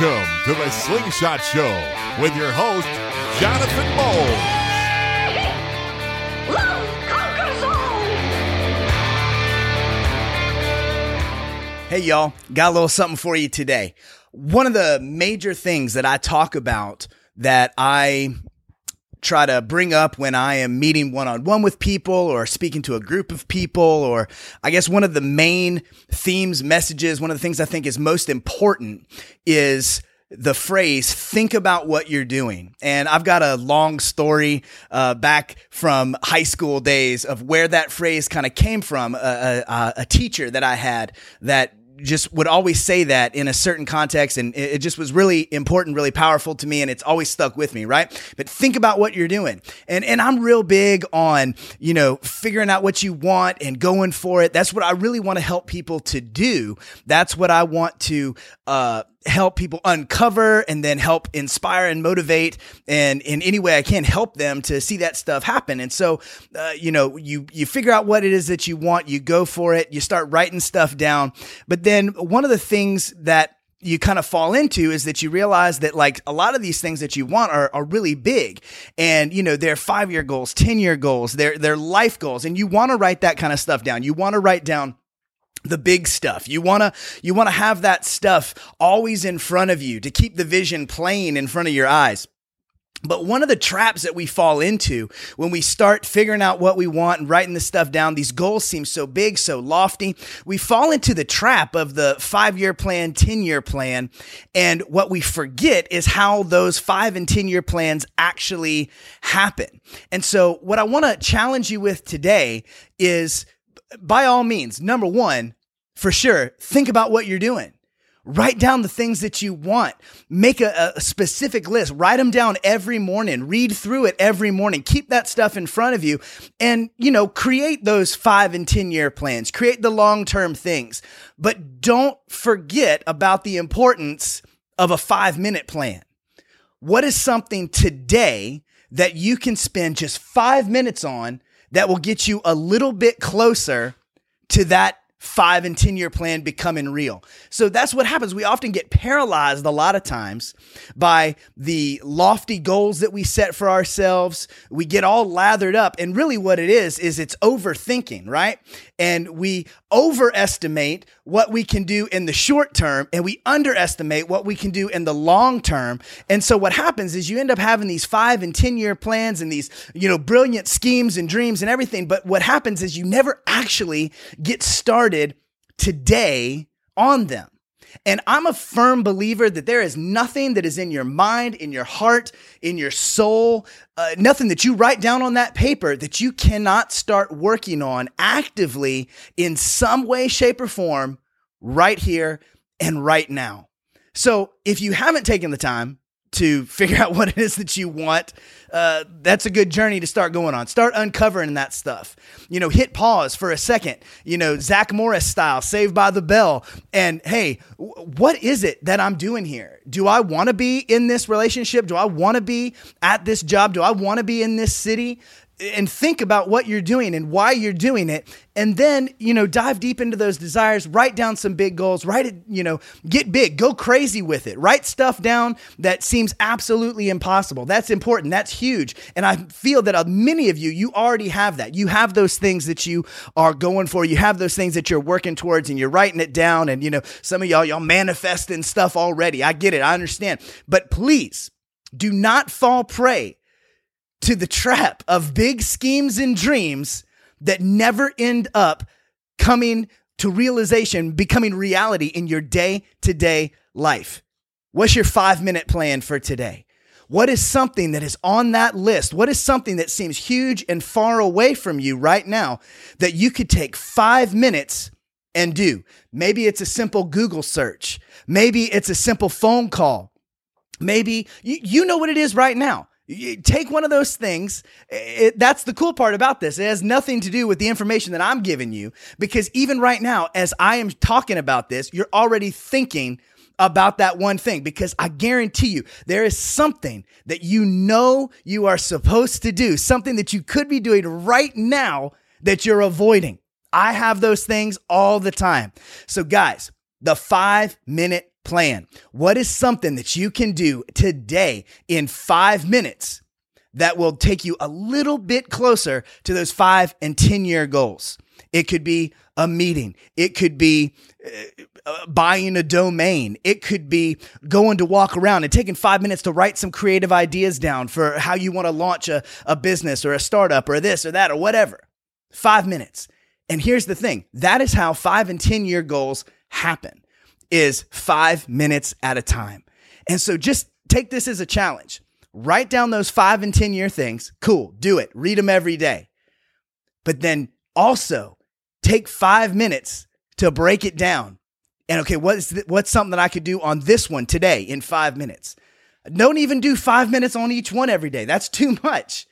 Welcome to the Slingshot Show with your host, Jonathan Moles. Hey, y'all, got a little something for you today. One of the major things that I talk about that I try to bring up when I am meeting one on one with people or speaking to a group of people, or I guess one of the main themes, messages, one of the things I think is most important is the phrase think about what you're doing. And i've got a long story uh, back from high school days of where that phrase kind of came from a, a, a teacher that i had that just would always say that in a certain context and it, just was really important really powerful to me and it's always stuck with me right? But think about what you're doing. And and i'm real big on you know figuring out what you want and going for it. That's what i really want to help people to do. That's what i want to uh help people uncover and then help inspire and motivate and in any way I can help them to see that stuff happen. And so, uh, you know, you you figure out what it is that you want, you go for it, you start writing stuff down. But then one of the things that you kind of fall into is that you realize that like a lot of these things that you want are, are really big and you know they're five year goals 10 year goals they're, they're life goals and you want to write that kind of stuff down you want to write down the big stuff. You want to you want to have that stuff always in front of you to keep the vision plain in front of your eyes. But one of the traps that we fall into when we start figuring out what we want and writing this stuff down, these goals seem so big, so lofty. We fall into the trap of the five year plan, 10 year plan. And what we forget is how those five and 10 year plans actually happen. And so what I want to challenge you with today is by all means, number one, for sure, think about what you're doing. Write down the things that you want. Make a, a, specific list. Write them down every morning. Read through it every morning. Keep that stuff in front of you and, you know, create those five and 10 year plans. Create the long term things. But don't forget about the importance of a five minute plan. What is something today that you can spend just five minutes on that will get you a little bit closer to that five and 10 year plan becoming real. So that's what happens. We often get paralyzed a lot of times by the lofty goals that we set for ourselves. We get all lathered up. And really, what it is, is it's overthinking, right? And we overestimate what we can do in the short term and we underestimate what we can do in the long term. And so what happens is you end up having these five and 10 year plans and these, you know, brilliant schemes and dreams and everything. But what happens is you never actually get started today on them. And I'm a firm believer that there is nothing that is in your mind, in your heart, in your soul, uh, nothing that you write down on that paper that you cannot start working on actively in some way, shape, or form right here and right now. So if you haven't taken the time to figure out what it is that you want, uh, that's a good journey to start going on. Start uncovering that stuff. You know, hit pause for a second, you know, Zach Morris style, saved by the bell. And hey, w- what is it that I'm doing here? Do I want to be in this relationship? Do I want to be at this job? Do I want to be in this city? And think about what you're doing and why you're doing it. And then you know dive deep into those desires write down some big goals write it you know get big go crazy with it. Write stuff down that seems absolutely impossible. That's important. That's huge. And i feel that uh, many of you you already have that. You have those things that you are going for. You have those things that you're working towards and you're writing it down. And you know some of y'all y'all manifesting stuff already. I get it. I understand. But please do not fall prey to the trap of big schemes and dreams that never end up coming to realization, becoming reality in your day to day life. What's your five minute plan for today? What is something that is on that list? What is something that seems huge and far away from you right now that you could take five minutes and do? Maybe it's a simple Google search. Maybe it's a simple phone call. Maybe you, you know what it is right now. Take one of those things. It, that's the cool part about this. It has nothing to do with the information that I'm giving you because even right now, as I am talking about this, you're already thinking about that one thing because I guarantee you there is something that you know you are supposed to do, something that you could be doing right now that you're avoiding. I have those things all the time. So, guys, the five minute plan. What is something that you can do today in five minutes that will take you a little bit closer to those five and 10 year goals? It could be a meeting. It could be uh, uh, buying a domain. It could be going to walk around and taking five minutes to write some creative ideas down for how you want to launch a, a business or a startup or this or that or whatever. Five minutes. And here's the thing that is how five and 10 year goals happen is five minutes at a time. And so just take this as a challenge. Write down those five and 10 year things. Cool. Do it. Read them every day. But then also take five minutes to break it down. And okay, what's, th- what's something that I could do on this one today in five minutes? Don't even do five minutes on each one every day. That's too much.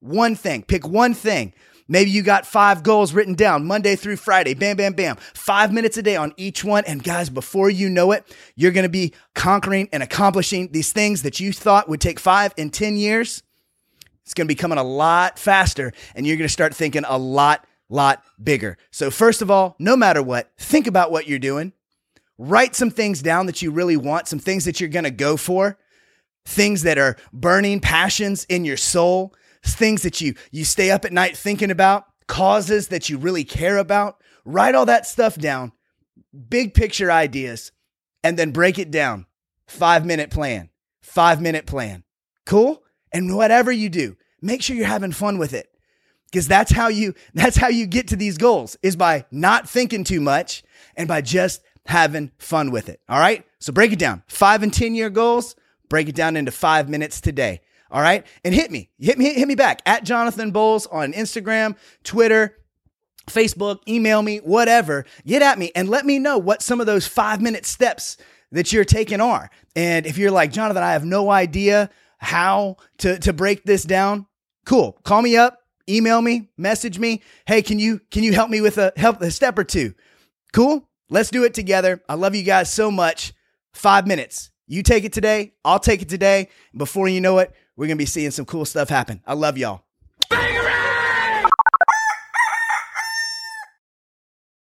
One thing, pick one thing. Maybe you got five goals written down Monday through Friday. Bam, bam, bam. Five minutes a day on each one. And guys, before you know it, you're going to be conquering and accomplishing these things that you thought would take five and 10 years. It's going to be coming a lot faster and you're going to start thinking a lot, lot bigger. So, first of all, no matter what, think about what you're doing. Write some things down that you really want, some things that you're going to go for, things that are burning passions in your soul things that you you stay up at night thinking about, causes that you really care about. Write all that stuff down, big picture ideas, and then break it down. 5-minute plan. 5-minute plan. Cool? And whatever you do, make sure you're having fun with it. Because that's how you that's how you get to these goals is by not thinking too much and by just having fun with it. All right? So break it down. 5 and 10 year goals, break it down into 5 minutes today. All right. And hit me, hit me, hit me back at Jonathan Bowles on Instagram, Twitter, Facebook, email me, whatever. Get at me and let me know what some of those five minute steps that you're taking are. And if you're like, Jonathan, I have no idea how to, to break this down, cool. Call me up, email me, message me. Hey, can you, can you help me with a help a step or two? Cool. Let's do it together. I love you guys so much. Five minutes. You take it today. I'll take it today. Before you know it, we're going to be seeing some cool stuff happen. I love y'all.